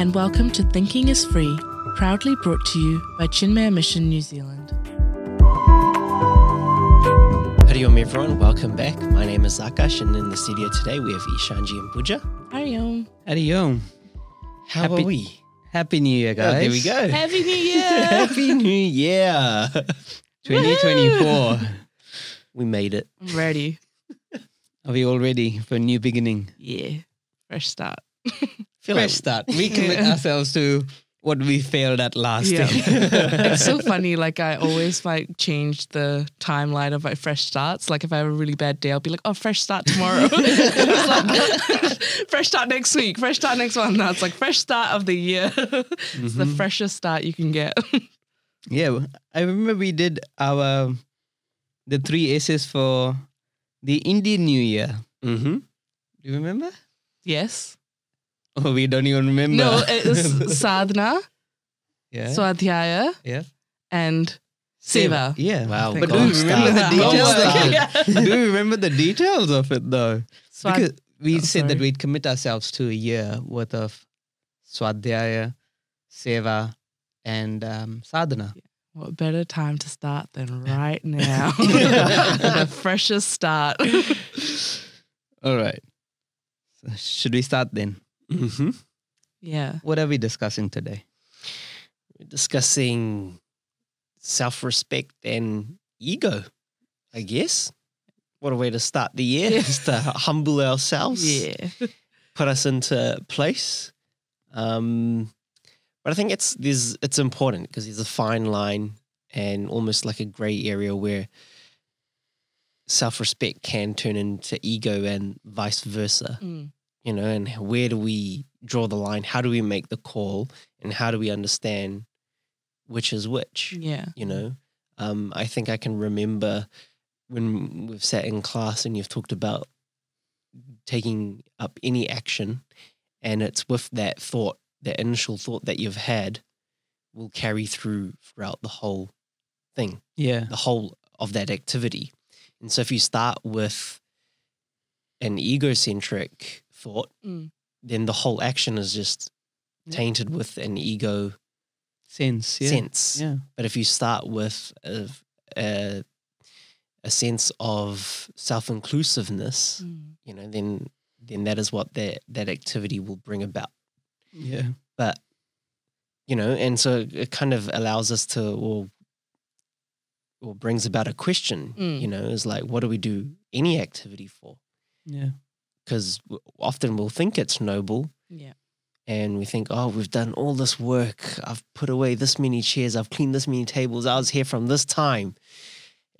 and welcome to Thinking is Free, proudly brought to you by Chinmaya Mission New Zealand. Hariom everyone, welcome back. My name is Akash and in the studio today we have Ishanji and Pooja. Ariom. Hariom. How Happy- are we? Happy New Year, Oh, guys. there we go. Happy New Year! Happy New Year. 2024. we made it. I'm ready. Are we all ready for a new beginning? Yeah. Fresh start. Feel Fresh start. We commit Yeah. ourselves to what we failed at last Yeah. year. it's so funny. Like I always like change the timeline of my fresh starts. Like if I have a really bad day, I'll be like, "Oh, fresh start tomorrow." It's like, fresh start next week. Fresh start next month. Now it's like fresh start of the year. it's the Mhm. freshest start you can get. yeah, I remember we did our the three S's for the Indian New Year. Mm-hmm. Do you remember? yes. We don't even remember. No, it's sadhana, yeah. swadhyaya, yeah. and seva. Yeah. Wow. But do you remember the details? do you remember the details of it though? Swad- because we oh, said that we'd commit ourselves to a year worth of swadhyaya, seva, and um, sadhana. what better time to start than right now? the freshest start. All right. So should we start then? Mm-hmm. yeah. What are we discussing today? We're discussing self-respect and ego, I guess. What a way to start the year is to humble ourselves. Yeah. put us into place. Um, but I think it's there's it's important because there's a fine line and almost like a gray area where self-respect can turn into ego and vice versa. Mm. You know, and where do we draw the line? How do we make the call? And how do we understand which is which? Yeah. you know um, i think i can remember when we've sat in class and you've talked about taking up any action and it's with that thought that initial thought that you've had will carry through throughout the whole thing Yeah. the whole of that activity and so if you start with an egocentric thought Mm. then the whole action is just tainted with an ego Sense. Yeah. sense Yeah. but if you start with a, a, a sense of self inclusiveness, Mm. you know, then then that is what that that activity will bring about. Yeah. But you know, and so it kind of allows us to, or or brings about a question. Mm. You know, is like, what do we do any activity for? Yeah. Because often we'll think it's noble, Yeah. and we think, oh, we've done all this work. I've put away this many chairs. I've cleaned this many tables. I was here from this time.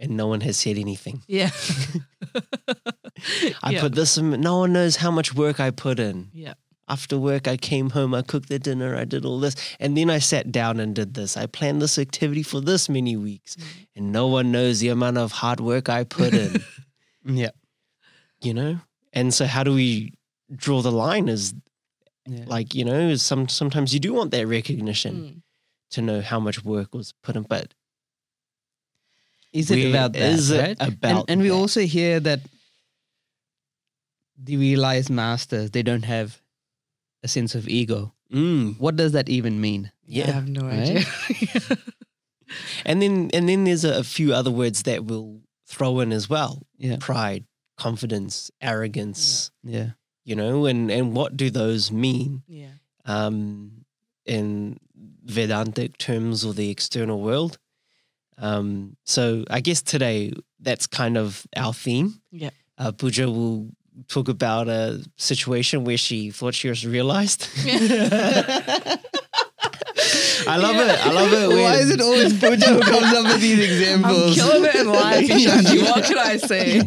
And no one has said anything. Yeah. I yeah. put this no one knows how much work I put in. Yeah. After work, I came home, I cooked the dinner, I did all this. And then I sat down and did this. I planned this activity for this many weeks. Mm. And no one knows the amount of hard work I put in, Yeah. you know? And so, how do we draw the line? Is Yeah. like, you know, some, sometimes you do want that recognition. Mm. to know how much work was put in. But Is it about that? is it right? about and, and we that? also hear that the realized masters they don't have a sense of ego. Mm, What does that even mean? Yeah. I have no Right? idea. and then and then there's a, a few other words that we'll throw in as well: Yeah. pride, confidence, arrogance. Yeah. You know, and and what do those mean yeah. um, in Vedantic terms or the external world? Um, so I guess today that's kind of our theme. Yeah. Uh, Pooja will talk about a situation where she thought she was realized. I love Yeah. it. I love it. Why is it always Pooja who comes up with these examples? I'm examples? killing it in life, Ishanji. What can I say?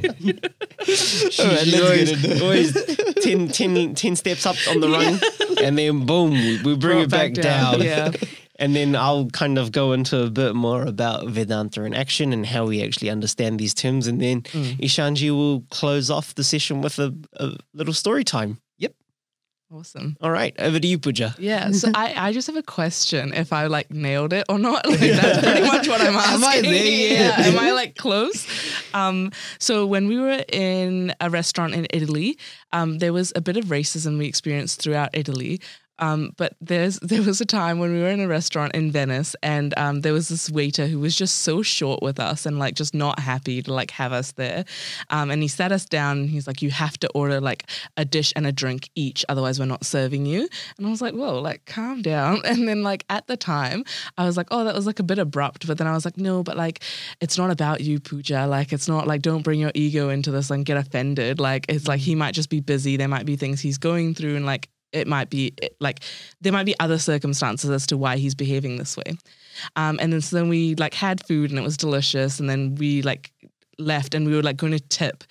She- All right, let's always, get it. always 10, 10 10 steps up on the run, and then boom, we, we bring Brought it back, down. Yeah. And then I'll kind of go into a bit more about Vedanta in action and how we actually understand these terms. And then Mm. Ishanji will close off the session with a, a little story time. Awesome. All right, over to you, Pooja. Yeah. So I, I just have a question if I like nailed it or not. Like that's pretty much what I'm asking. Am I there yet? Yeah. Am I like close? Um, so when we were in a restaurant in Italy, um, there was a bit of racism we experienced throughout Italy. Um, but there's there was a time when we were in a restaurant in Venice, and um, there was this waiter who was just so short with us and like just not happy to like have us there. Um, and he sat us down. and He's like, "You have to order like a dish and a drink each, otherwise we're not serving you." And I was like, "Whoa, like calm down." And then like at the time, I was like, "Oh, that was like a bit abrupt," but then I was like, "No, but like it's not about you, Pooja. Like it's not like don't bring your ego into this and get offended. Like it's like he might just be busy. There might be things he's going through, and like." It might be like there might be other circumstances as to why he's behaving this way. Um, and then so then we like had food and it was delicious. And then we like left and we were like going to tip.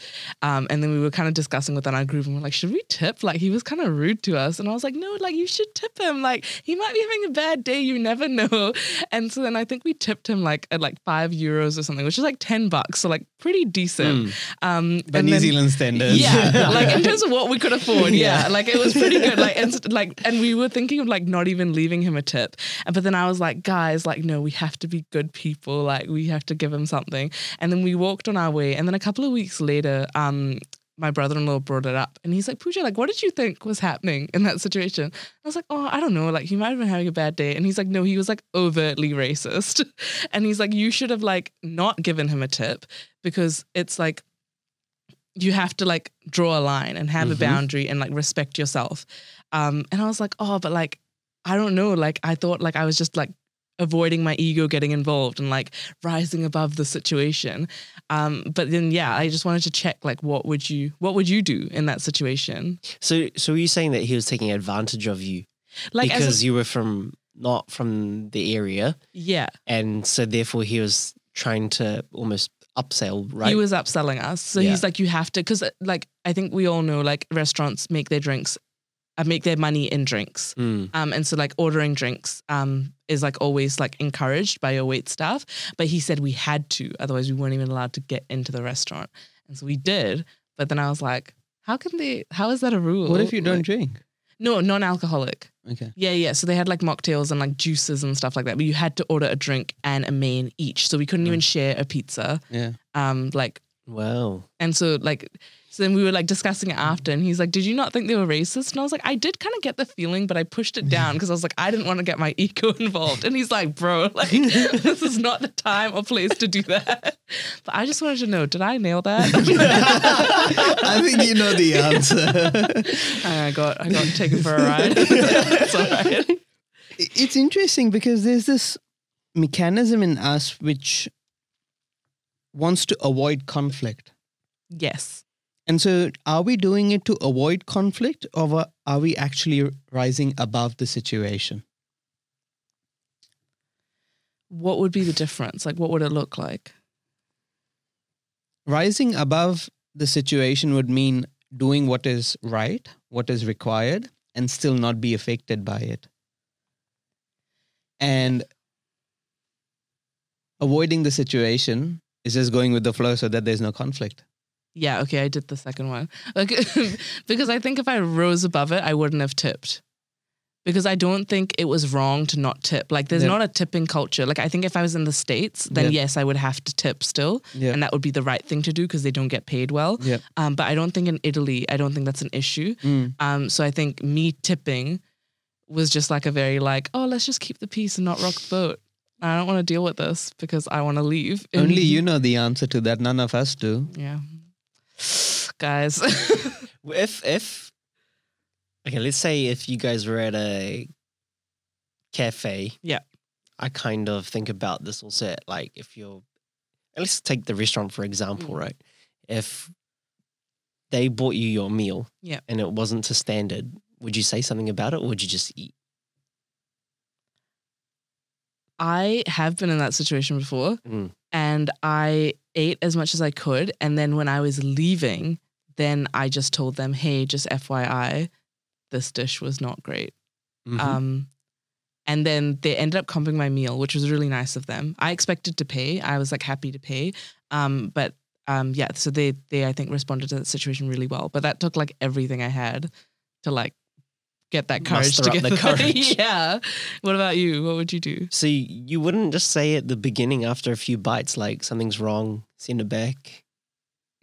Um, and then we were kind of discussing within our group and we're like, should we tip? Like he was kind of rude to us. And I was like, no, like you should tip him. Like he might be having a bad day. You never know. And so then I think we tipped him like at like five euros or something, which is like 10 bucks. So like pretty decent. Um, By and New then- Zealand standards. yeah, like in terms of what we could afford, yeah, Yeah. like it was pretty good. Like and like, and we were thinking of like not even leaving him a tip, And- but then I was like, guys, like no, we have to be good people. Like we have to give him something. And then we walked on our way, and then a couple of weeks later, um. My brother-in-law brought it up, and he's like, "Pooja, like, what did you think was happening in that situation?" I was like, "Oh, I don't know. Like, he might have been having a bad day." And he's like, "No, he was like overtly racist," and he's like, "You should have like not given him a tip because it's like you have to like draw a line and have a Mhm. boundary and like respect yourself. Um, and I was like, oh, but like, I don't know. Like, I thought like I was just like avoiding my ego getting involved and like rising above the situation. Um, but then yeah, I just wanted to check like what would you what would you do in that situation? So, so were you saying that he was taking advantage of you Like because a, you were from not from the area, yeah, and so therefore he was trying to almost upsell, right? he was upselling us. So Yeah. he's like, you have to because like I think we all know like restaurants make their drinks, uh, make their money in drinks. Mm. Um, and so like ordering drinks um is like always like encouraged by your wait staff. But he said we had to, otherwise we weren't even allowed to get into the restaurant. And so we did. But then I was like, how can they how is that a rule? What if you don't Like- drink? no, non-alcoholic. Okay. Yeah, yeah. So they had like mocktails and like juices and stuff like that. But you had to order a drink and a main each. So we couldn't even share a pizza. Yeah. Um, like Wow. and so like so then we were like discussing it after and he's like, Did you not think they were racist? And I was like, I did kind of get the feeling, but I pushed it down because I was like, I didn't want to get my ego involved. And he's like, bro, like this is not the time or place to do that. But I just wanted to know, did I nail that? I think you know the answer. I got I got taken for a ride. it's all right. it's interesting because there's this mechanism in us which wants to avoid conflict. Yes. And so, are we doing it to avoid conflict or are we actually rising above the situation? What would be the difference? Like what would it look like? Rising above the situation would mean doing what is right, what is required, and still not be affected by it. And avoiding the situation is just going with the flow so that there's no conflict. Yeah, okay, I did the second one. Like because I think if I rose above it, I wouldn't have tipped. Because I don't think it was wrong to not tip. Like there's Yeah. not a tipping culture. Like I think if I was in the States, then Yeah. yes, I would have to tip still. Yeah. And that would be the right thing to do because they don't get paid well. Yeah. Um, but I don't think in Italy, I don't think that's an issue. Mm. Um, so I think me tipping was just like a very like, oh, let's just keep the peace and not rock the boat. I don't want to deal with this because I want to leave. Only you know the answer to that. None of us do. Yeah. Guys. If if okay, let's say if you guys were at a cafe, Yeah. I kind of think about this also. at, Like if you're, let's take the restaurant for example, Mm. right? If they bought you your meal, Yeah. and it wasn't to standard, would you say something about it, or would you just eat? I have been in that situation before Mm. and I ate as much as I could. And then when I was leaving, then I just told them, hey, just FYI, this dish was not great. Mhm. Um, and then they ended up comping my meal, which was really nice of them. I expected to pay. I was like happy to pay. Um, but um, yeah, so they they I think responded to that situation really well. But that took like everything I had to like get that courage to get the courage. yeah. What about you? What would you do? So you, you wouldn't just say at the beginning after a few bites, like something's wrong, send it back.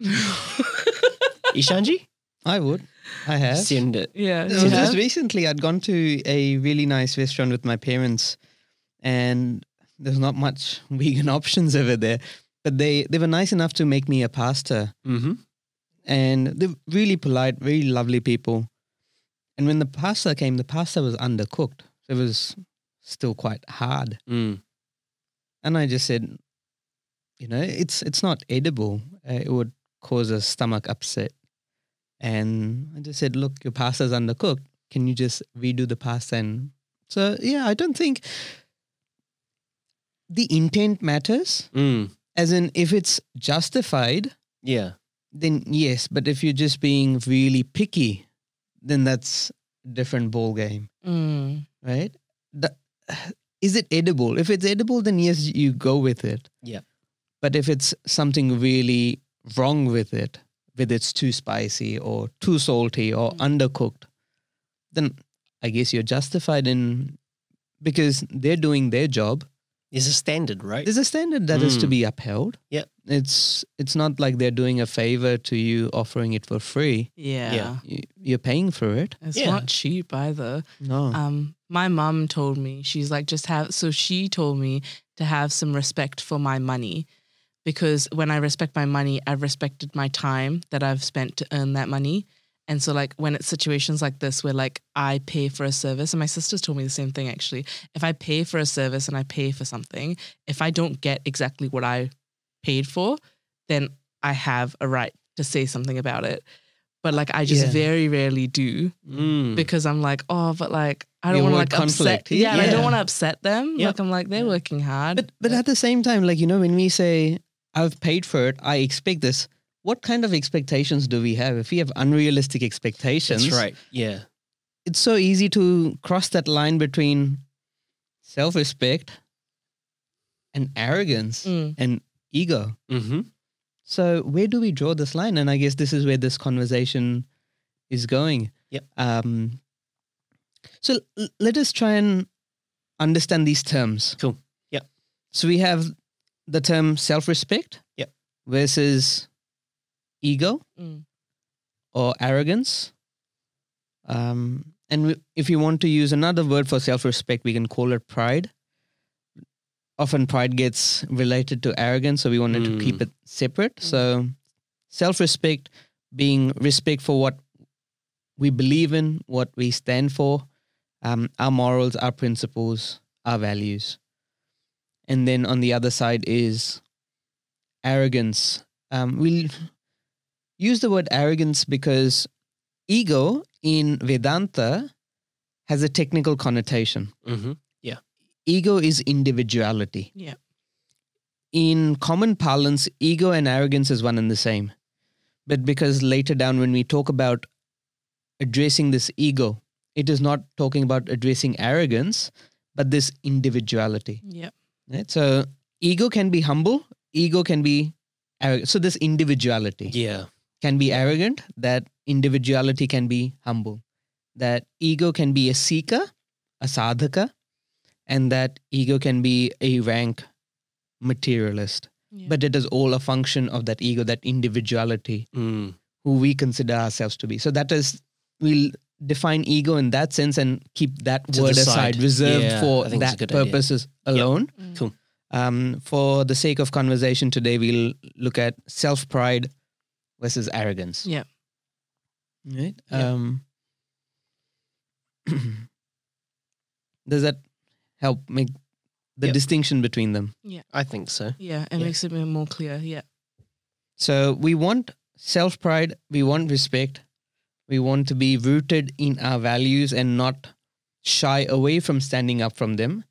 Ishanji? I would. I have. Send it. Yeah. So just have? recently, I'd gone to a really nice restaurant with my parents, and there's not much vegan options over there. But they they were nice enough to make me a pasta, Mm-hmm. and they're really polite, very lovely people. And when the pasta came, the pasta was undercooked. It was still quite hard, Mm. and I just said, you know, it's it's not edible. Uh, it would cause a stomach upset. And I just said, look, your pasta's undercooked. Can you just redo the pasta? And so, yeah, I don't think the intent matters. Mm. As in, if it's justified, Yeah. then yes. But if you're just being really picky, then that's a different ball game, Mm. right? Is it edible? If it's edible, then yes, you go with it. Yeah. But if it's something really wrong with it, whether it's too spicy or too salty or Mm. undercooked, then I guess you're justified in because they're doing their job. There's a standard, right? There's a standard that is to Mm. be upheld. Yep. It's it's not like they're doing a favor to you offering it for free. Yeah. Yeah. You- You're paying for it. It's Yeah. not cheap either. No. Um, my mom told me she's like just have. So she told me to have some respect for my money, because when I respect my money, I've respected my time that I've spent to earn that money. And so, like when it's situations like this where like I pay for a service, and my sisters told me the same thing actually. If I pay for a service and I pay for something, if I don't get exactly what I paid for, then I have a right to say something about it. But like I just Yeah. very rarely do Mm. because I'm like, oh, but like I don't want to word like upset. conflict. Yeah, and I don't want to upset them. Yep. Like I'm like they're working hard. But but at the same time, like you know, when we say I've paid for it, I expect this. What kind of expectations do we have? If we have unrealistic expectations, That's right. Yeah. It's so easy to cross that line between self-respect and arrogance Mm. and ego. Mm-hmm. So where do we draw this line? And I guess this is where this conversation is going. Yep. Um, so l- let us try and understand these terms. Cool. Yeah. So we have the term self-respect. Yeah. Versus ego Mm. or arrogance. Um, and we, if you want to use another word for self-respect, we can call it pride. Often pride gets related to arrogance, so we wanted to keep Mm. it separate. So self-respect being respect for what we believe in, what we stand for, um, our morals, our principles, our values. And then on the other side is arrogance. Um, we'll use the word arrogance because ego in Vedanta has a technical connotation. Mm-hmm. Ego is individuality. Yeah. In common parlance, ego and arrogance is one and the same. But because later down, when we talk about addressing this ego, it is not talking about addressing arrogance, but this individuality. Yep. Right? So, ego can be humble, ego can be arrogant. So, this individuality Yeah. can be arrogant, that individuality can be humble, that ego can be a seeker, a sadhaka, and that ego can be a rank materialist. Yeah. But it is all a function of that ego, that individuality, Mm. who we consider ourselves to be. So that is, we'll define ego in that sense and keep that To word aside, reserved Yeah, for I think it's a that good idea. purposes alone. Mm. Cool. Um, for the sake of conversation today, we'll look at self pride versus arrogance. Yeah. Right. Yeah. Um, does that help make the Yep. distinction between them? Yeah. I think so. Yeah, it Yeah. makes it more clear. Yeah. So we want self pride, we want respect, we want to be rooted in our values and not shy away from standing up from them.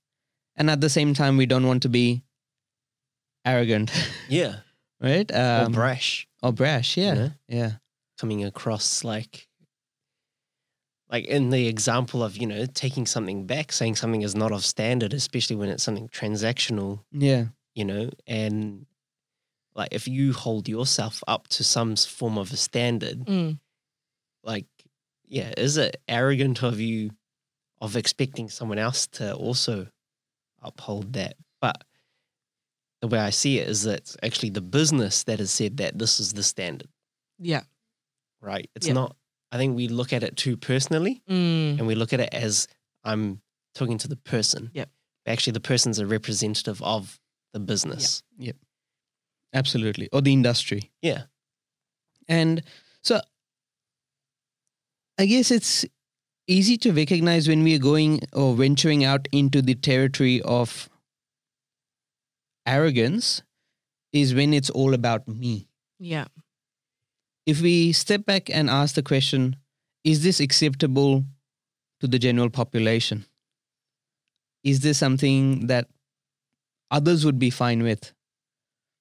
And at the same time, we don't want to be arrogant, Yeah. right? or Um, brash. or brash. Yeah. know? Yeah. Coming across like like in the example of, you know, taking something back, saying something is not of standard, especially when it's something transactional, Yeah. you know, and like if you hold yourself up to some form of a standard, Mm. like yeah, is it arrogant of you of expecting someone else to also uphold that? But the way I see it is that it's actually the business that has said that this is the standard, Yeah. right? It's Yeah. not I think we look at it too personally Mm. and we look at it as I'm talking to the person. Yep. Actually, the person's a representative of the business. Yep. Absolutely. Or the industry. Yeah. And so I guess it's easy to recognize when we are going or venturing out into the territory of arrogance is when it's all about me. Yeah. If we step back and ask the question, is this acceptable to the general population? Is this something that others would be fine with?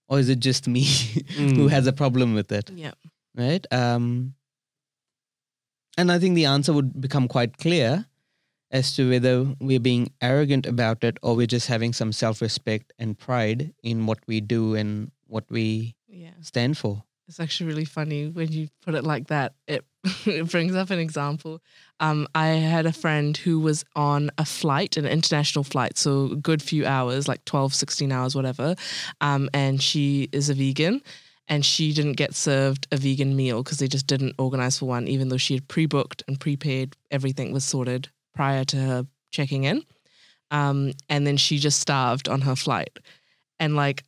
Or is it just me who Mm. has a problem with it? Yeah. right? Um, and I think the answer would become quite clear as to whether we're being arrogant about it or we're just having some self respect and pride in what we do and what we Yeah. stand for. It's actually really funny when you put it like that. It it brings up an example. Um, I had a friend who was on a flight, an international flight, so a good few hours, like 12, 16 hours, whatever. Um, and she is a vegan and she didn't get served a vegan meal because they just didn't organize for one, even though she had pre-booked and prepaid. Everything was sorted prior to her checking in. Um, and then she just starved on her flight. And like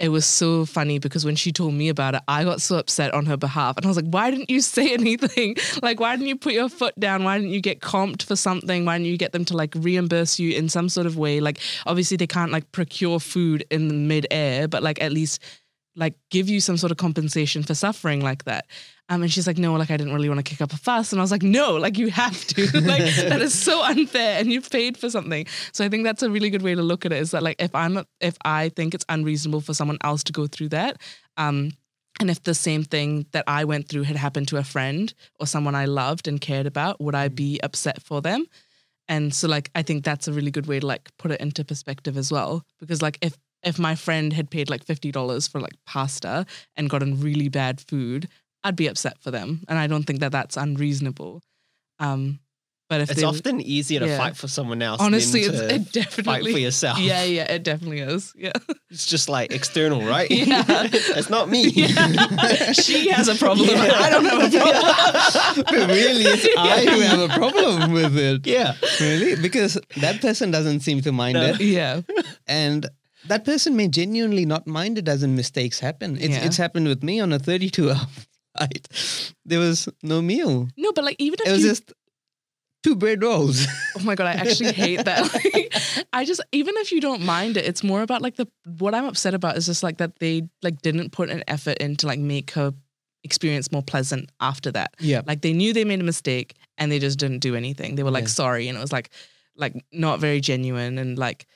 it was so funny because when she told me about it, I got so upset on her behalf. And I was like, why didn't you say anything? Like, why didn't you put your foot down? Why didn't you get comped for something? Why didn't you get them to like reimburse you in some sort of way? Like, obviously, they can't like procure food in the midair, but like at least like give you some sort of compensation for suffering like that. Um, and she's like, no, like I didn't really want to kick up a fuss. And I was like, no, like you have to. like that is so unfair and you've paid for something. So I think that's a really good way to look at it is that like if I'm if I think it's unreasonable for someone else to go through that, um, and if the same thing that I went through had happened to a friend or someone I loved and cared about, would I be upset for them? And so like I think that's a really good way to like put it into perspective as well. Because like if if my friend had paid like fifty dollars for like pasta and gotten really bad food, I'd be upset for them, and I don't think that that's unreasonable. Um, but if It's they, often easier to yeah. fight for someone else. honestly, than it's, to it fight for yourself. Yeah, yeah, it definitely is. Yeah, It's just like external, right? Yeah. it's not me. yeah. she has a problem. I don't have a problem. But really, it's I who have a problem with it. yeah. Really? Because that person doesn't seem to mind No. it. yeah, And that person may genuinely not mind it as in mistakes happen. It's, Yeah. it's happened with me on a 32 hour flight. There was no meal. no, but like even if It was you just two bread rolls. Oh my god, I actually hate that. Like, I just even if you don't mind it, it's more about like the what I'm upset about is just like that they like didn't put an effort in to like make her experience more pleasant after that. yeah. Like they knew they made a mistake and they just didn't do anything. They were like Yeah. sorry and it was like like not very genuine and like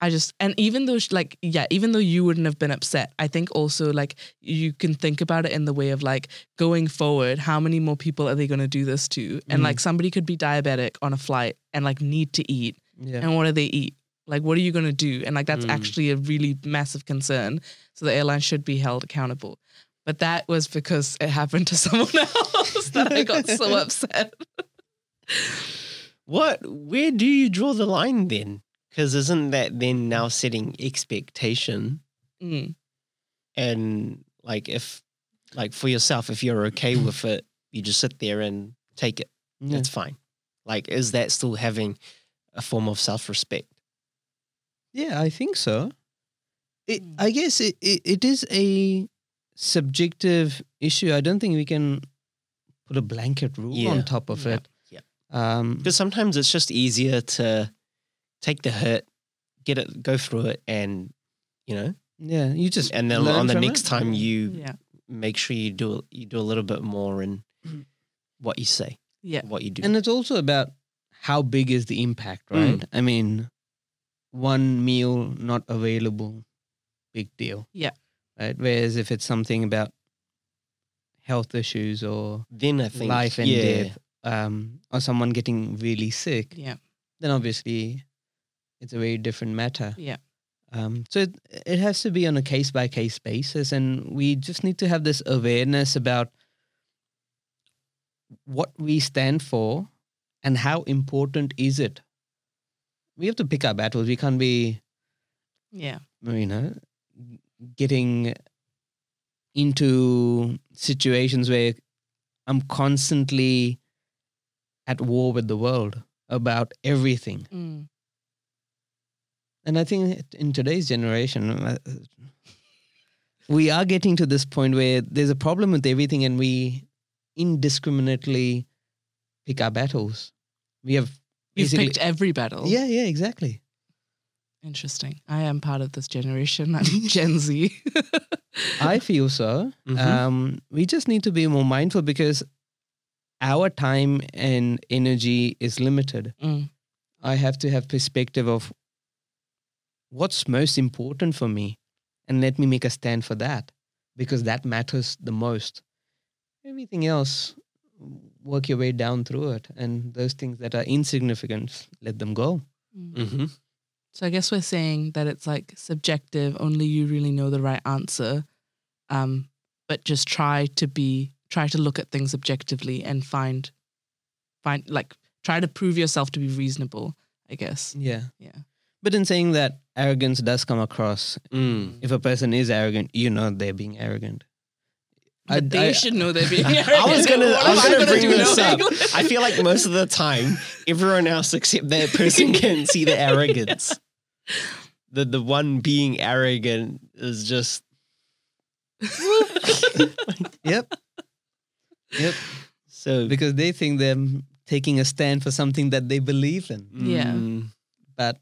I just and even though sh- like yeah, even though you wouldn't have been upset, I think also like you can think about it in the way of like going forward, how many more people are they going to do this to? And Mm. like somebody could be diabetic on a flight and like need to eat, Yeah. and what do they eat? Like what are you going to do? And like that's Mm. actually a really massive concern. So the airline should be held accountable. But that was because it happened to someone else that I got so upset. What? Where do you draw the line then? Because isn't that then now setting expectation? Mm. And like, if, like for yourself, if you're okay with it, you just sit there and take it. Yeah. That's fine. Like, is that still having a form of self respect? Yeah, I think so. It, Mm. I guess it, it, it is a subjective issue. I don't think we can put a blanket rule Yeah. on top of Yeah. it. Yeah. Um, Because sometimes it's just easier to take the hurt, get it, go through it, and you know, yeah, you just and then on the next it. time you Yeah. make sure you do you do a little bit more in Mm. what you say, Yeah. what you do. And it's also about how big is the impact, Mm. right? I mean, one meal not available, big deal. Yeah. Right. Whereas if it's something about health issues or then I think life and yeah, death, um, or someone getting really sick, Yeah. then obviously it's a very different matter. Yeah. Um, so it, it has to be on a case by case basis, and we just need to have this awareness about what we stand for and how important is it. We have to pick our battles. We can't be, Yeah. you know, getting into situations where I'm constantly at war with the world about everything. Mm. And I think in today's generation, uh, we are getting to this point where there's a problem with everything and we indiscriminately pick our battles. We have You've picked every battle. yeah, yeah, exactly. Interesting. I am part of this generation. I'm Gen Z. I feel so. Mhm. Um, we just need to be more mindful because our time and energy is limited. Mm. I have to have perspective of what's most important for me and let me make a stand for that because that matters the most. Everything else, work your way down through it. And those things that are insignificant, let them go. Mm. Mm-hmm. So I guess we're saying that it's like subjective. Only you really know the right answer. Um, but just try to be try to look at things objectively and find find like try to prove yourself to be reasonable. I guess. Yeah. Yeah. But in saying that, arrogance does come across. Mm. If a person is arrogant, you know they're being arrogant. I- they I- should know they're being. arrogant. I was gonna, I was gonna gonna bring this up. knowing? I feel like most of the time, everyone else except that person can see the arrogance. The the one being arrogant is just Yep. Yep. so. Because they think they're taking a stand for something that they believe in. Yeah. Mm, But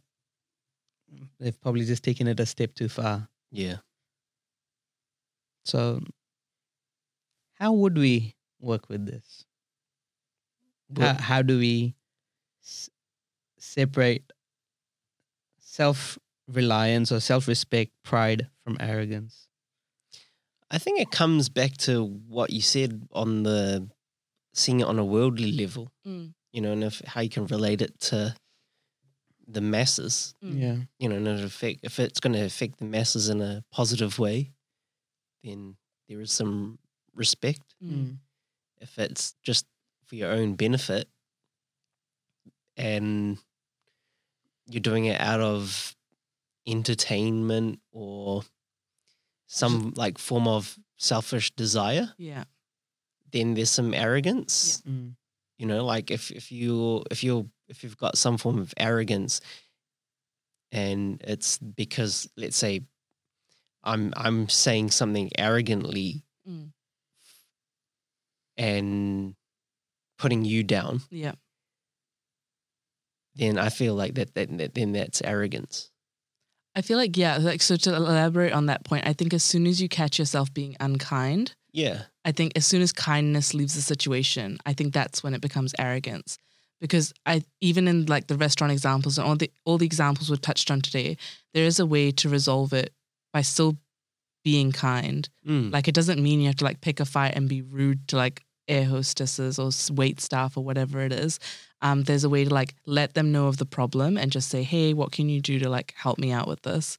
they've probably just taken it a step too far. yeah. So, how would we work with this? How, how do we s- separate self reliance or self respect, pride from arrogance? I think it comes back to what you said on the seeing it on a worldly level, Mm, you know, and if how you can relate it to the masses, mm. Yeah. you know, and it affect if it's going to affect the masses in a positive way, then there is some respect. Mm. If it's just for your own benefit and you're doing it out of entertainment or some like form of selfish desire, Yeah. then there's some arrogance. Mm. You know, like if if you if you if you've got some form of arrogance and it's because let's say I'm I'm saying something arrogantly Mm. and putting you down, Yeah. then I feel like that, that, that then that's arrogance. I feel like yeah, like so to elaborate on that point, I think as soon as you catch yourself being unkind, Yeah. I think as soon as kindness leaves the situation, I think that's when it becomes arrogance. Because I even in like the restaurant examples and all the all the examples we touched on today, there is a way to resolve it by still being kind. Mm. Like it doesn't mean you have to like pick a fight and be rude to like air hostesses or wait staff or whatever it is. Um, there's a way to like let them know of the problem and just say, hey, what can you do to like help me out with this?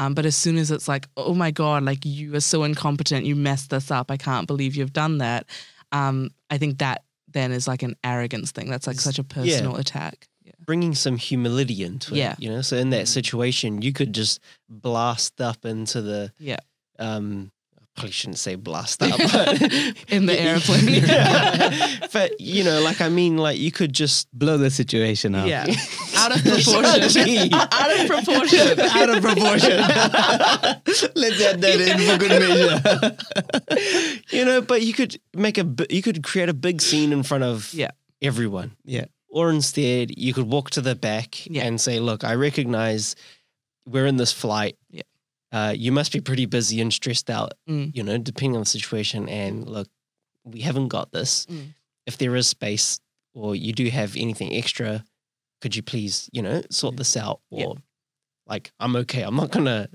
Um, but as soon as it's like, oh my god, like you are so incompetent, you messed this up. I can't believe you've done that. Um, I think that then is like an arrogance thing. That's like It's- such a yeah. personal attack. Yeah. Bringing some humility into it. Yeah. you know. So in that situation, you could just blast up into the Yeah. um probably shouldn't say blast up but In the airplane. Yeah. but you know like i mean like you could just Blow the situation up. Yeah. Out of proportion. Out of proportion. Out of proportion. Let's add that in for good measure. you know but you could make a you could create a big scene in front of Yeah. everyone Yeah. or instead you could walk to the back Yeah. and say look i recognize we're in this flight Yeah. Uh, you must be pretty busy and stressed out Mm. you know depending on the situation and look we haven't got this Mm. if there is space or you do have anything extra could you please you know sort this out or like i'm okay i'm not gonna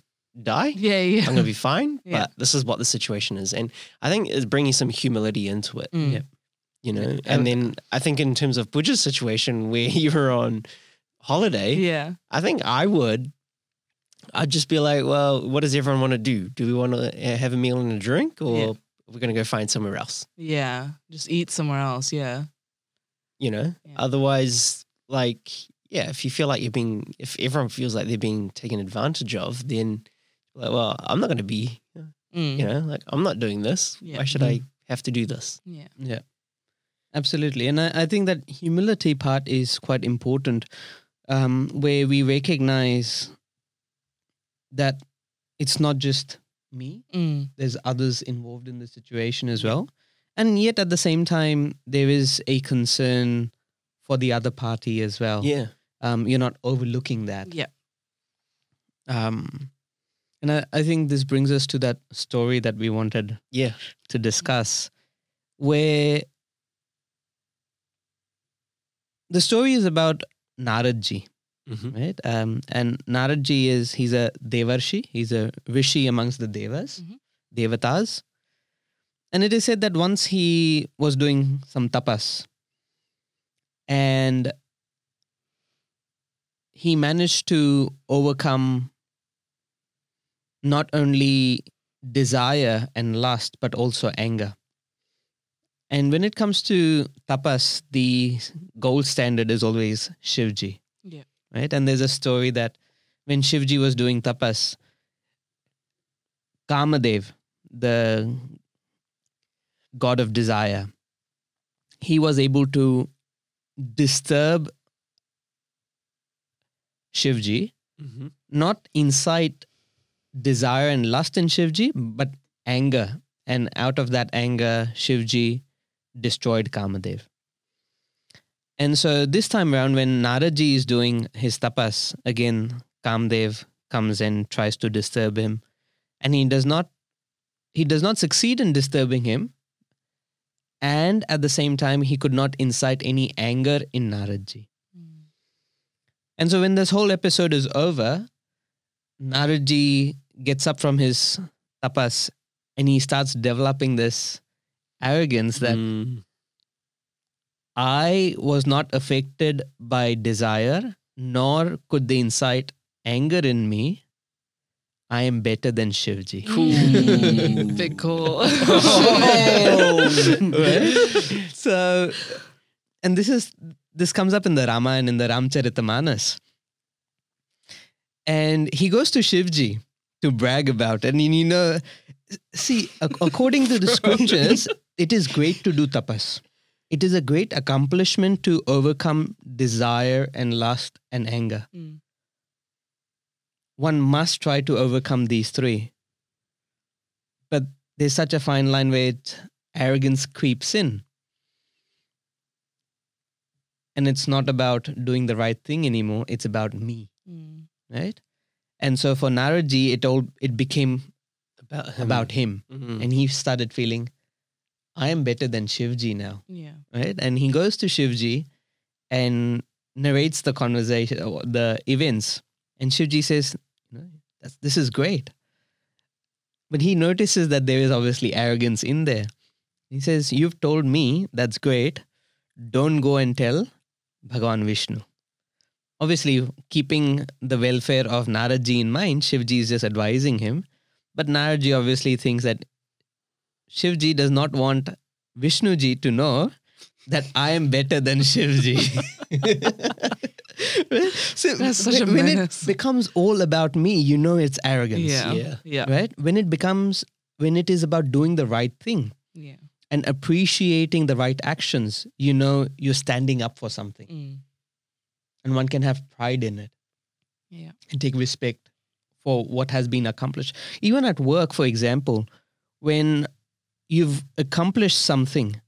die Yeah, yeah. i'm gonna be fine Yeah. but this is what the situation is and i think it's bringing some humility into it Mm. Yeah. you know Yeah. and then i think in terms of Pooja's situation where you were on holiday Yeah. i think i would i'd just be like well what does everyone want to do do we want to have a meal and a drink or Yeah. are we going to go find somewhere else Yeah. Just eat somewhere else. Yeah. you know Yeah. otherwise like yeah if you feel like you're being if everyone feels like they're being taken advantage of then like well i'm not going to be Mm. you know like i'm not doing this Yeah. why should i have to do this Yeah. Yeah. Absolutely. And I, I think that humility part is quite important, um, where we recognize that it's not just me, Mm. there's others involved in the situation as well. And yet at the same time, there is a concern for the other party as well. Yeah. Um, you're not overlooking that. Yeah. Um, and I, I think this brings us to that story that we wanted Yeah. to discuss, where the story is about Naradji, Mm-hmm. right? Um, and Naradji is he's a Devarshi, he's a rishi amongst the Devas, Mhm. Devatas. And it is said that once he was doing some tapas and he managed to overcome not only desire and lust, but also anger. And when it comes to tapas, the gold standard is always Shivji. Yeah. Right? And there's a story that when Shivji was doing tapas, Kamadev, the god of desire, he was able to disturb Shivji, Mm-hmm. not incite desire and lust in Shivji, but anger. And out of that anger, Shivji destroyed Kamadev. And so this time around, when Naradji is doing his tapas, again, Kamdev comes and tries to disturb him. And he does not he does not succeed in disturbing him. And at the same time, he could not incite any anger in Naradji. Mm. And so when this whole episode is over, Naradji gets up from his tapas and he starts developing this arrogance that Mm. I was not affected by desire, nor could they incite anger in me. I am better than Shivji. Cool. Mm. Big call. Right? So, and this is this comes up in the Ramayana and in the Ramcharitamanas. And he goes to Shivji to brag about it. And you know, see, according to the scriptures, it is great to do tapas. It is a great accomplishment to overcome desire and lust and anger. Mm. One must try to overcome these three. But there's such a fine line where it, arrogance creeps in. And it's not about doing the right thing anymore, it's about me, Mm. right? And so for Naradji, it all it became About him. about him. Mhm. And he started feeling, I am better than Shivji now. Yeah. right? And he goes to Shivji and narrates the conversation, uh, the events. And Shivji says, This is great. But he notices that there is obviously arrogance in there. He says, You've told me that's great. Don't go and tell Bhagavan Vishnu. Obviously, keeping the welfare of Naradji in mind, Shivji is just advising him. But Naradji obviously thinks that Shivji does not want Vishnuji to know that I am better than Shivji. so That's such a when, when menace. it becomes all about me, you know it's arrogance. Yeah. Yeah. Yeah. Right? When it becomes when it is about doing the right thing Yeah. and appreciating the right actions, you know you're standing up for something. Mm. And one can have pride in it Yeah. and take respect for what has been accomplished. Even at work, for example, when you've accomplished something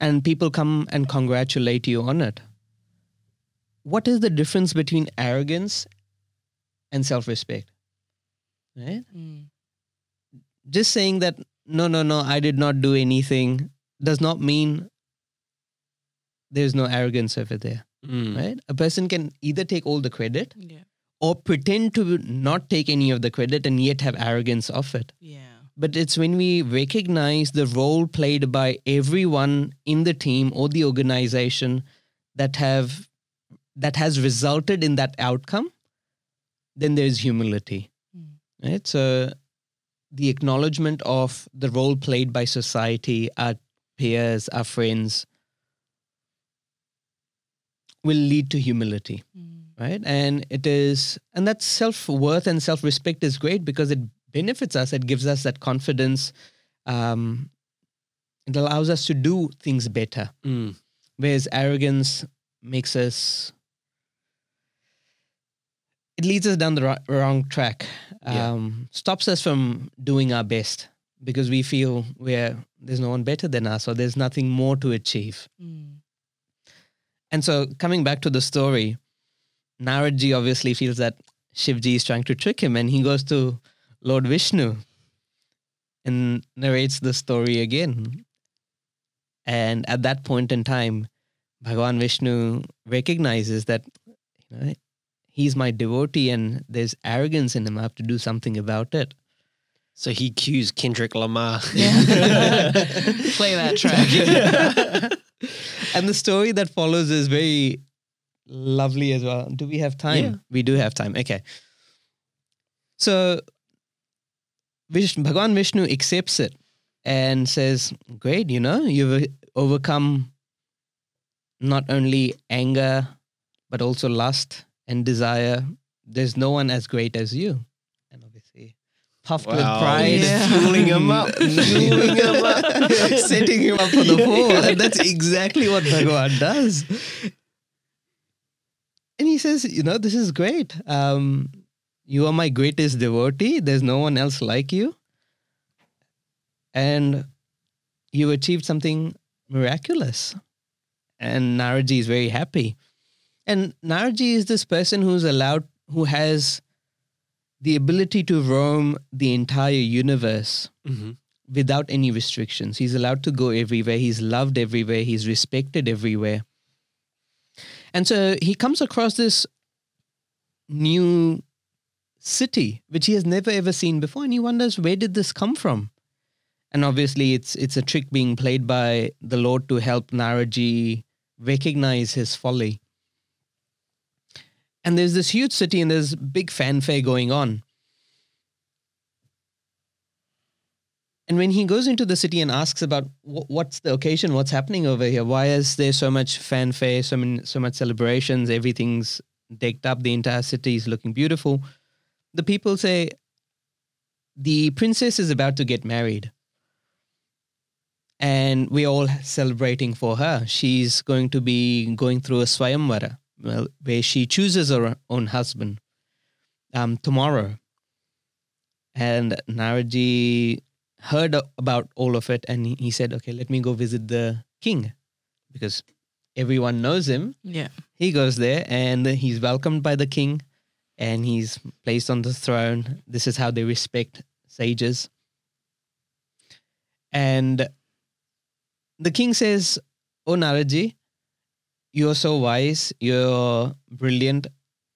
and people come and congratulate you on it, what is the difference between arrogance and self respect? Right? Mm. Just saying that, no, no, no, I did not do anything does not mean there's no arrogance over there. Mm. Right? A person can either take all the credit Yeah. or pretend to not take any of the credit and yet have arrogance of it. Yeah. But it's when we recognize the role played by everyone in the team or the organization that have that has resulted in that outcome, then there's humility. Mm. Right? So the acknowledgement of the role played by society, our peers, our friends, will lead to humility Mm. right and it is and that self-worth and self-respect is great because it benefits us it gives us that confidence um, it allows us to do things better. Mm. Whereas arrogance makes us, it leads us down the ro- wrong track, Yeah. um, stops us from doing our best because we feel we're, there's no one better than us or there's nothing more to achieve. Mm. And so coming back to the story, Naradji obviously feels that Shivji is trying to trick him and he goes to Lord Vishnu and narrates the story again. And at that point in time, Bhagavan Vishnu recognizes that you know, he's my devotee and there's arrogance in him. I have to do something about it. So he cues Kendrick Lamar. Play that track. and the story that follows is very lovely as well. Do we have time? Yeah. We do have time. Okay. So Vishnu, Bhagavan Vishnu accepts it and says, Great, you know, you've overcome not only anger, but also lust and desire. There's no one as great as you. And obviously, puffed with pride, Yeah. Fueling him up. Fueling him up. setting him up for the fall. And that's exactly what Bhagavan does. And he says, you know, this is great. Um, you are my greatest devotee. There's no one else like you. And you achieved something miraculous. And Naradji is very happy. And Naradji is this person who's allowed, who has the ability to roam the entire universe Mhm. without any restrictions. He's allowed to go everywhere. He's loved everywhere. He's respected everywhere. And so he comes across this new city, which he has never ever seen before, and he wonders where did this come from? And obviously, it's it's a trick being played by the Lord to help Naradji recognize his folly. And there's this huge city, and there's big fanfare going on. And when he goes into the city and asks about what's the occasion, what's happening over here, why is there so much fanfare, so many, so much celebrations, everything's decked up, the entire city is looking beautiful. The people say the princess is about to get married, and we're all celebrating for her. She's going to be going through a swayamvara, well, where she chooses her own husband um, tomorrow. And Naradji heard about all of it and he- he said, okay, let me go visit the king because everyone knows him. yeah. He goes there and he's welcomed by the king and he's placed on the throne. This is how they respect sages. And the king says, Oh, Naradji, you're so wise, you're brilliant,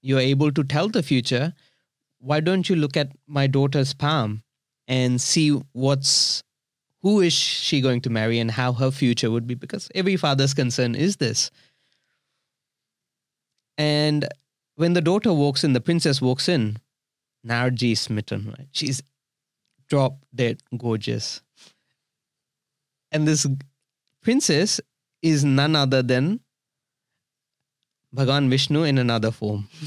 you're able to tell the future. Why don't you look at my daughter's palm and see what's who is she going to marry and how her future would be? Because every father's concern is this. And when the daughter walks in, the princess walks in, Naradji is smitten, right? She's drop dead gorgeous. And this princess is none other than Bhagavan Vishnu in another form.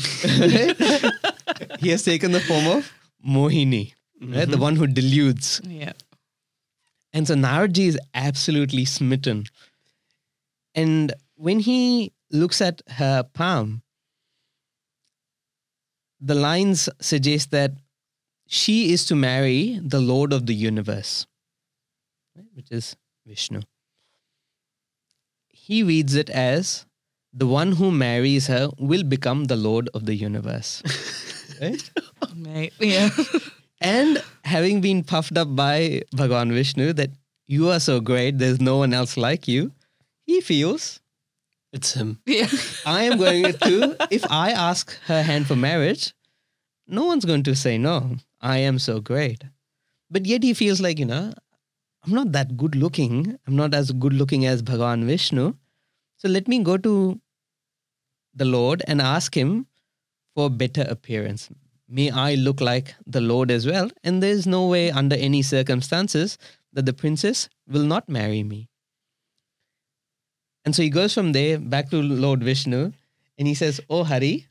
he has taken the form of Mohini, right? the mm-hmm. one who deludes. Yeah. And so Naradji is absolutely smitten. And when he looks at her palm, the lines suggest that she is to marry the Lord of the universe, right, which is Vishnu. He reads it as the one who marries her will become the Lord of the universe. right? Mate. Yeah. And having been puffed up by Bhagavan Vishnu that you are so great, there's no one else like you, he feels It's him. yeah. I am going to, if I ask her hand for marriage, no one's going to say no. I am so great. But yet he feels like, you know, I'm not that good looking. I'm not as good looking as Bhagavan Vishnu. So let me go to the Lord and ask him for better appearance. May I look like the Lord as well? And there's no way under any circumstances that the princess will not marry me. And so he goes from there back to Lord Vishnu and he says, Oh, Hari.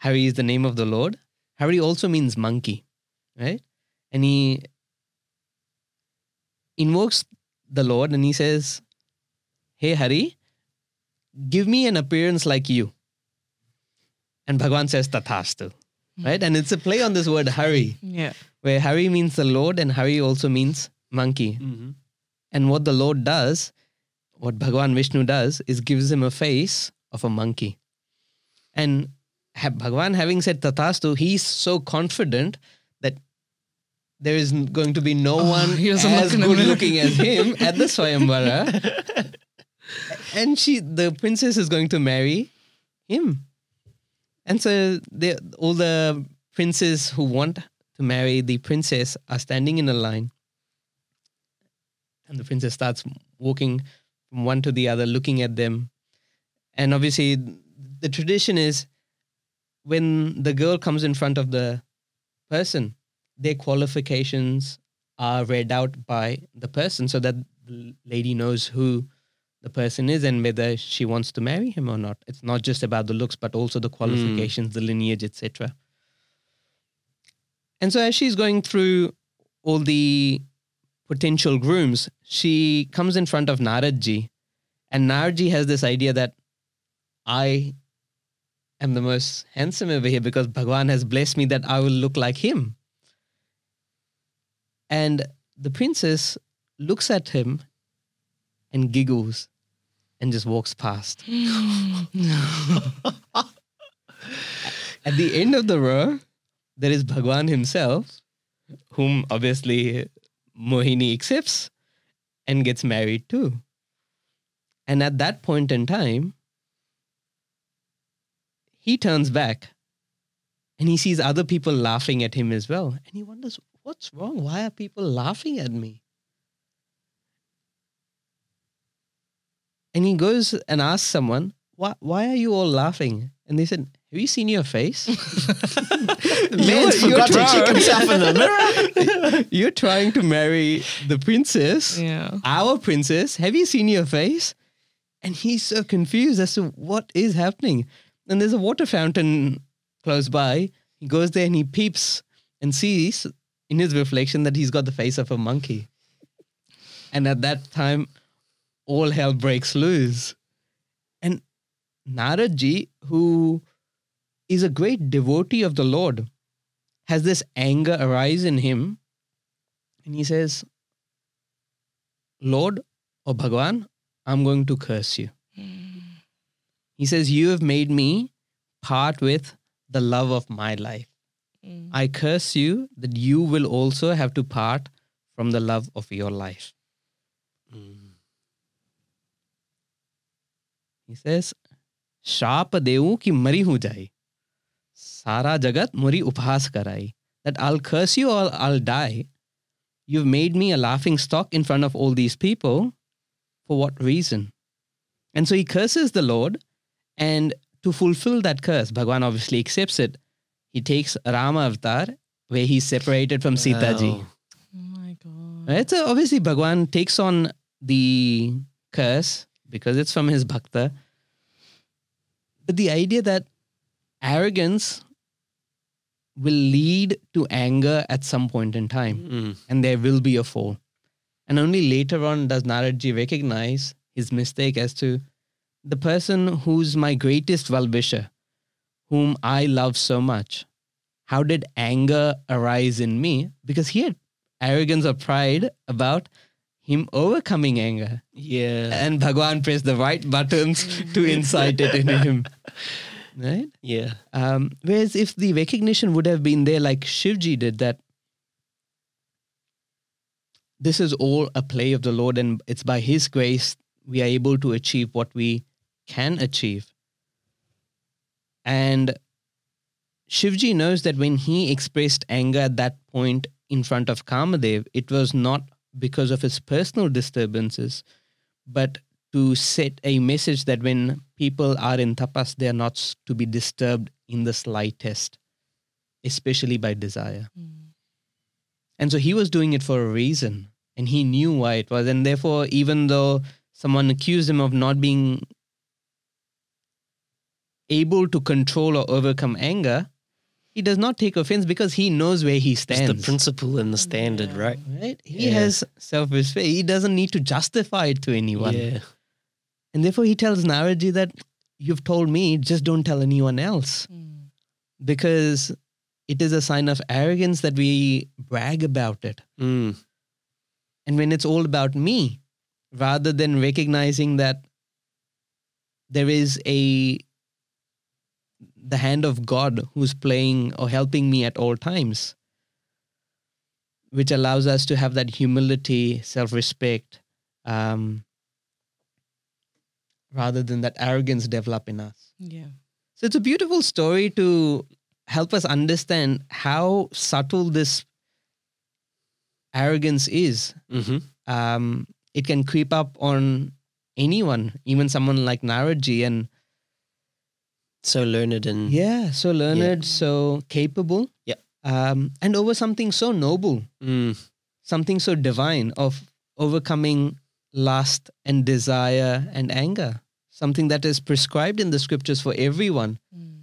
Hari is the name of the Lord. Hari also means monkey, right? And he invokes the Lord and he says, Hey Hari, give me an appearance like you. And Bhagwan says, Tathastu. Right? And it's a play on this word Hari, Yeah. where Hari means the Lord and Hari also means monkey. Mm-hmm. And what the Lord does, what Bhagwan Vishnu does, is gives him a face of a monkey. And ha- Bhagwan, having said Tathastu, he's so confident that there is going to be no one doesn't look as good looking as him at the Swayamvara. and she, the princess, is going to marry him. And so they, all the princes who want to marry the princess are standing in a line. And the princess starts walking from one to the other, looking at them. And obviously, the tradition is when the girl comes in front of the person, their qualifications are read out by the person so that the lady knows who the person is and whether she wants to marry him or not. It's not just about the looks, but also the hmm. qualifications, the lineage, etc. And so, as she's going through all the potential grooms, she comes in front of Naradji, and Naradji has this idea that I am the most handsome over here because Bhagwan has blessed me that I will look like him. And the princess looks at him and giggles and just walks past. At the end of the row, there is Bhagwan himself, whom obviously Mohini accepts and gets married too. And at that point in time, he turns back and he sees other people laughing at him as well. And he wonders, what's wrong? Why are people laughing at me? And he goes and asks someone, why, why are you all laughing? And they said, Have you seen your face? Man's You're- you're forgot to check trying- himself in the mirror. You're trying to marry the princess, Yeah. our princess. Have you seen your face? And he's so confused as to what is happening. And there's a water fountain close by. He goes there and he peeps and sees in his reflection that he's got the face of a monkey. And at that time, all hell breaks loose. Naradji, who is a great devotee of the Lord, has this anger arise in him. And he says, Lord or Bhagwan, I'm going to curse you. He says, You have made me part with the love of my life. Mm. I curse you that you will also have to part from the love of your life. He says, શાપ દેવું કે મરી હું જાય સારા જગત મરી ઉપહાસ કરાય that I'll curse you or I'll die. You've made me a laughing stock in front of all these people. For what reason? And so he curses the Lord. And to fulfill that curse, Bhagwan obviously accepts it. He takes Rama Avatar, where he's separated from wow. Sita Ji. Oh my God. So obviously, Bhagwan takes on the curse because it's from his bhakta. But the idea that arrogance will lead to anger at some point in time Mm. and there will be a fall. And only later on does Naradji recognize his mistake as to the person who's my greatest well-wisher, whom I love so much. How did anger arise in me? Because he had arrogance or pride about him overcoming anger. Yeah. And Bhagwan pressed the right buttons to incite it in him. Right? Yeah. Um, whereas if the recognition would have been there, like Shivji did, that this is all a play of the Lord, and it's by His grace we are able to achieve what we can achieve. And Shivji knows that when he expressed anger at that point in front of Kamadev, it was not because of his personal disturbances, but to set a message that when people are in tapas, they are not to be disturbed in the slightest, especially by desire. Mm. And so he was doing it for a reason, and he knew why it was. And therefore, even though someone accused him of not being able to control or overcome anger, he does not take offense because he knows where he It's stands. the principle and the standard, Yeah. right? right? He Yeah. has self respect. He doesn't need to justify it to anyone. Yeah. And therefore, he tells Naradji that you've told me, just don't tell anyone else. Mm. Because it is a sign of arrogance that we brag about it. Mm. And when it's all about me, rather than recognizing that there is a the hand of God who's playing or helping me at all times, which allows us to have that humility, self respect, um, rather than that arrogance develop in us. Yeah. So it's a beautiful story to help us understand how subtle this arrogance is. hmm Um, it can creep up on anyone, even someone like Naradji, and So learned and yeah, so learned, so capable, Yeah. um, and over something so noble, Mm. something so divine of overcoming lust and desire and anger, something that is prescribed in the scriptures for everyone. Mm.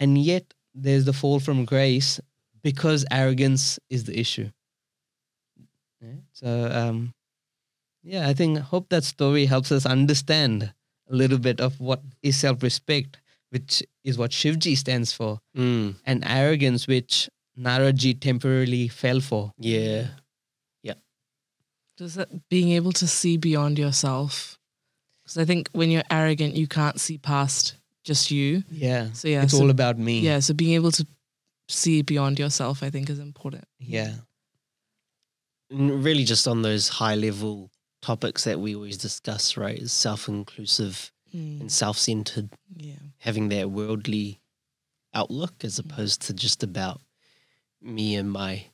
and yet there's the fall from grace because arrogance is the issue Yeah, so um yeah i think hope that story helps us understand a little bit of what is self-respect which is what shivji stands for Mm. and arrogance which naradji temporarily fell for Yeah. Yeah. Does that being able to see beyond yourself? Because I think when you're arrogant, you can't see past just you. yeah So yeah, it's so, all about me yeah. So being able to see beyond yourself, I think, is important. yeah And really just on those high level topics that we always discuss, right? Is self inclusive Mm. and self centered, Yeah. Having that worldly outlook as opposed to just about me and my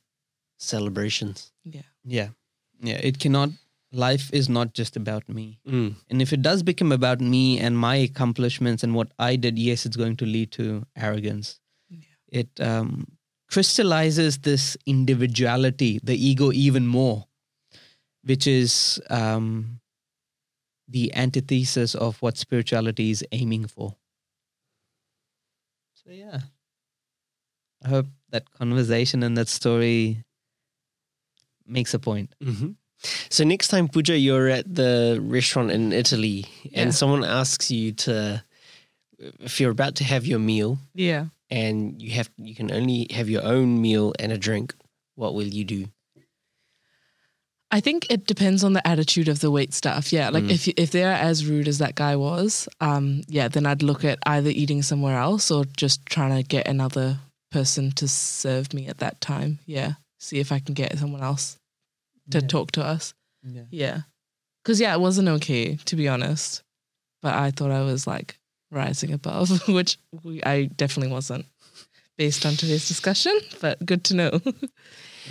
celebrations. Yeah. yeah yeah it cannot life is not just about me Mm. And if it does become about me and my accomplishments and what I did, yes, it's going to lead to arrogance. Yeah. It um, crystallizes this individuality, the ego, even more, which is um, the antithesis of what spirituality is aiming for. So, yeah. I hope that conversation and that story makes a point. hmm So next time, Pooja, you're at the restaurant in Italy Yeah. and someone asks you to, if you're about to have your meal Yeah. and you have, you can only have your own meal and a drink, what will you do? I think it depends on the attitude of the wait staff. Yeah, like Mm. if if they're as rude as that guy was, um, yeah, then I'd look at either eating somewhere else or just trying to get another person to serve me at that time. Yeah, see if I can get someone else to Yeah. talk to us. Yeah. Yeah, because yeah, it wasn't okay to be honest, but I thought I was like rising above, which we, I definitely wasn't, based on today's discussion. But good to know.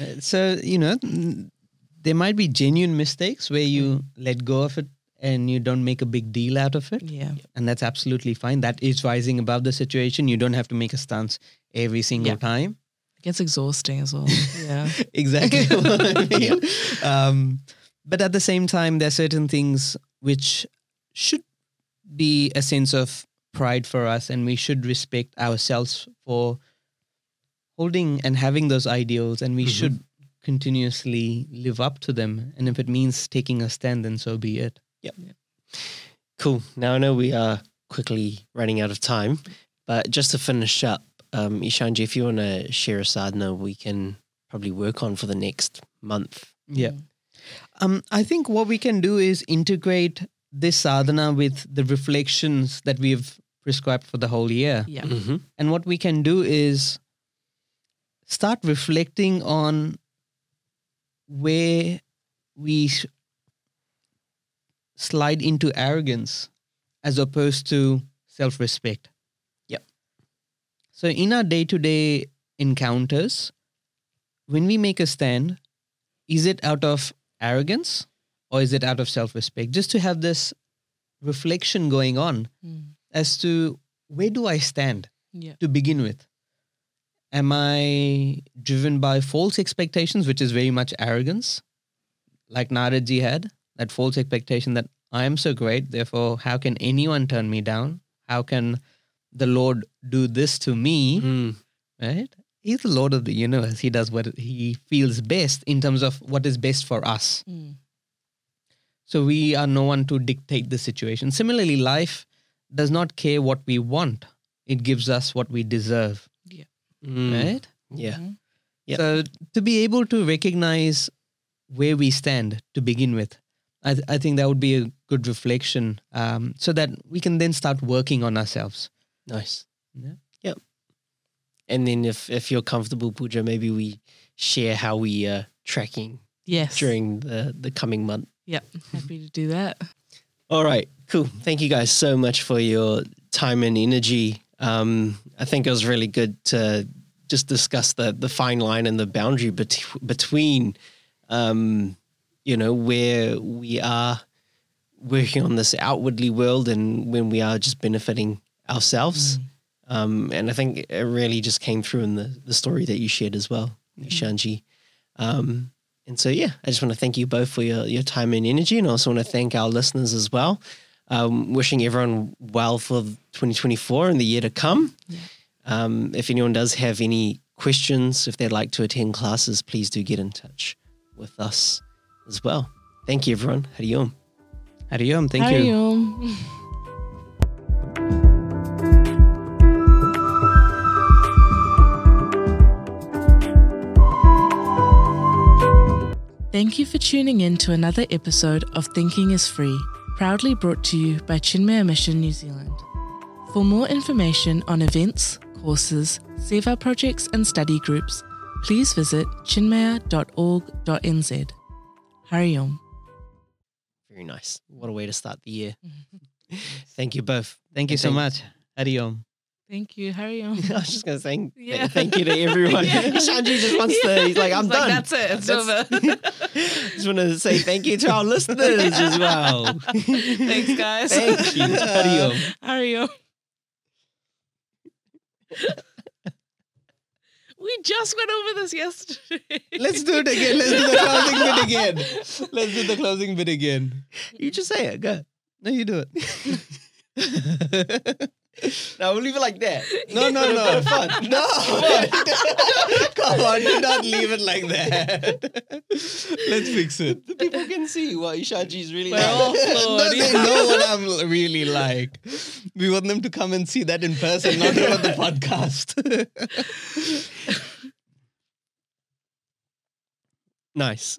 Uh, So, you know, n- there might be genuine mistakes where you let go of it and you don't make a big deal out of it. yeah, And that's absolutely fine. That is rising above the situation. You don't have to make a stance every single Yeah. time. it gets exhausting as well. Yeah. exactly what I mean. Um, but at the same time, there are certain things which should be a sense of pride for us, and we should respect ourselves for holding and having those ideals, and we Mhm. should continuously live up to them. And if it means taking a stand, then so be it. Yeah. Cool. Now I know we are quickly running out of time, but just to finish up, um, Ishanji, if you want to share a sadhana, we can probably work on for the next month. Yeah. Um, I think what we can do is integrate this sadhana with the reflections that we've prescribed for the whole year. Yeah. Mm-hmm. And what we can do is start reflecting on where we sh- slide into arrogance as opposed to self respect. Yep. So, in our day to day encounters, when we make a stand, is it out of arrogance or is it out of self respect? Just to have this reflection going on Mm. as to where do I stand Yeah. to begin with? Am I driven by false expectations, which is very much arrogance, like Naradji had, that false expectation that I am so great, therefore, how can anyone turn me down? How can the Lord do this to me? Mm. right? He's the Lord of the universe. He does what he feels best in terms of what is best for us. Mm. So we are no one to dictate the situation. Similarly, life does not care what we want, it gives us what we deserve, Mm, right? Yeah. Mhm. Yep. So to be able to recognize where we stand to begin with, I, th- I think that would be a good reflection um, so that we can then start working on ourselves. Nice. Yeah. Yep. And then if if you're comfortable, Pooja, maybe we share how we are tracking Yes. during the the coming month. Yep. Happy to do that. All right, cool. Thank you guys so much for your time and energy. Um, I think it was really good to just discuss the the fine line and the boundary bet- between, um, you know, where we are working on this outwardly world and when we are just benefiting ourselves. Um, and I think it really just came through in the, the story that you shared as well, Shanji. Um, and so, yeah, I just want to thank you both for your, your time and energy. And I also want to thank our listeners as well. Um, wishing everyone well for 2024 and the year to come. Um, if anyone does have any questions, if they'd like to attend classes, please do get in touch with us as well. Thank you, everyone. Hariom. Hariyom, thank you. Thank you for tuning in to another episode of Thinking is Free, proudly brought to you by Chinmaya Mission New Zealand. For more information on events, courses, Seva projects, and study groups, please visit chinmaya.org.nz. Hariom. Very nice. What a way to start the year. Thank you both. Thank you so much. Hariyom. Thank you, Hariom. I was just going to say Yeah. thank you to everyone. Yeah. Shanji just wants to, he's like, I'm He's like, done. That's it. It's over. just want to say thank you to our listeners as well. Thanks, guys. Thank you. Hariom. Hariom. we just went over this yesterday. Let's do it again. Let's do the closing bit again. Let's do the closing bit again. You just say it. Go. No, you do it. No, we'll leave it like that. No, no, no. Fun. No. Come on, do not leave it like that. Let's fix it. The people can see what Ishaji's really We're like. no, they know what I'm really like. We want them to come and see that in person, not over the podcast. Nice.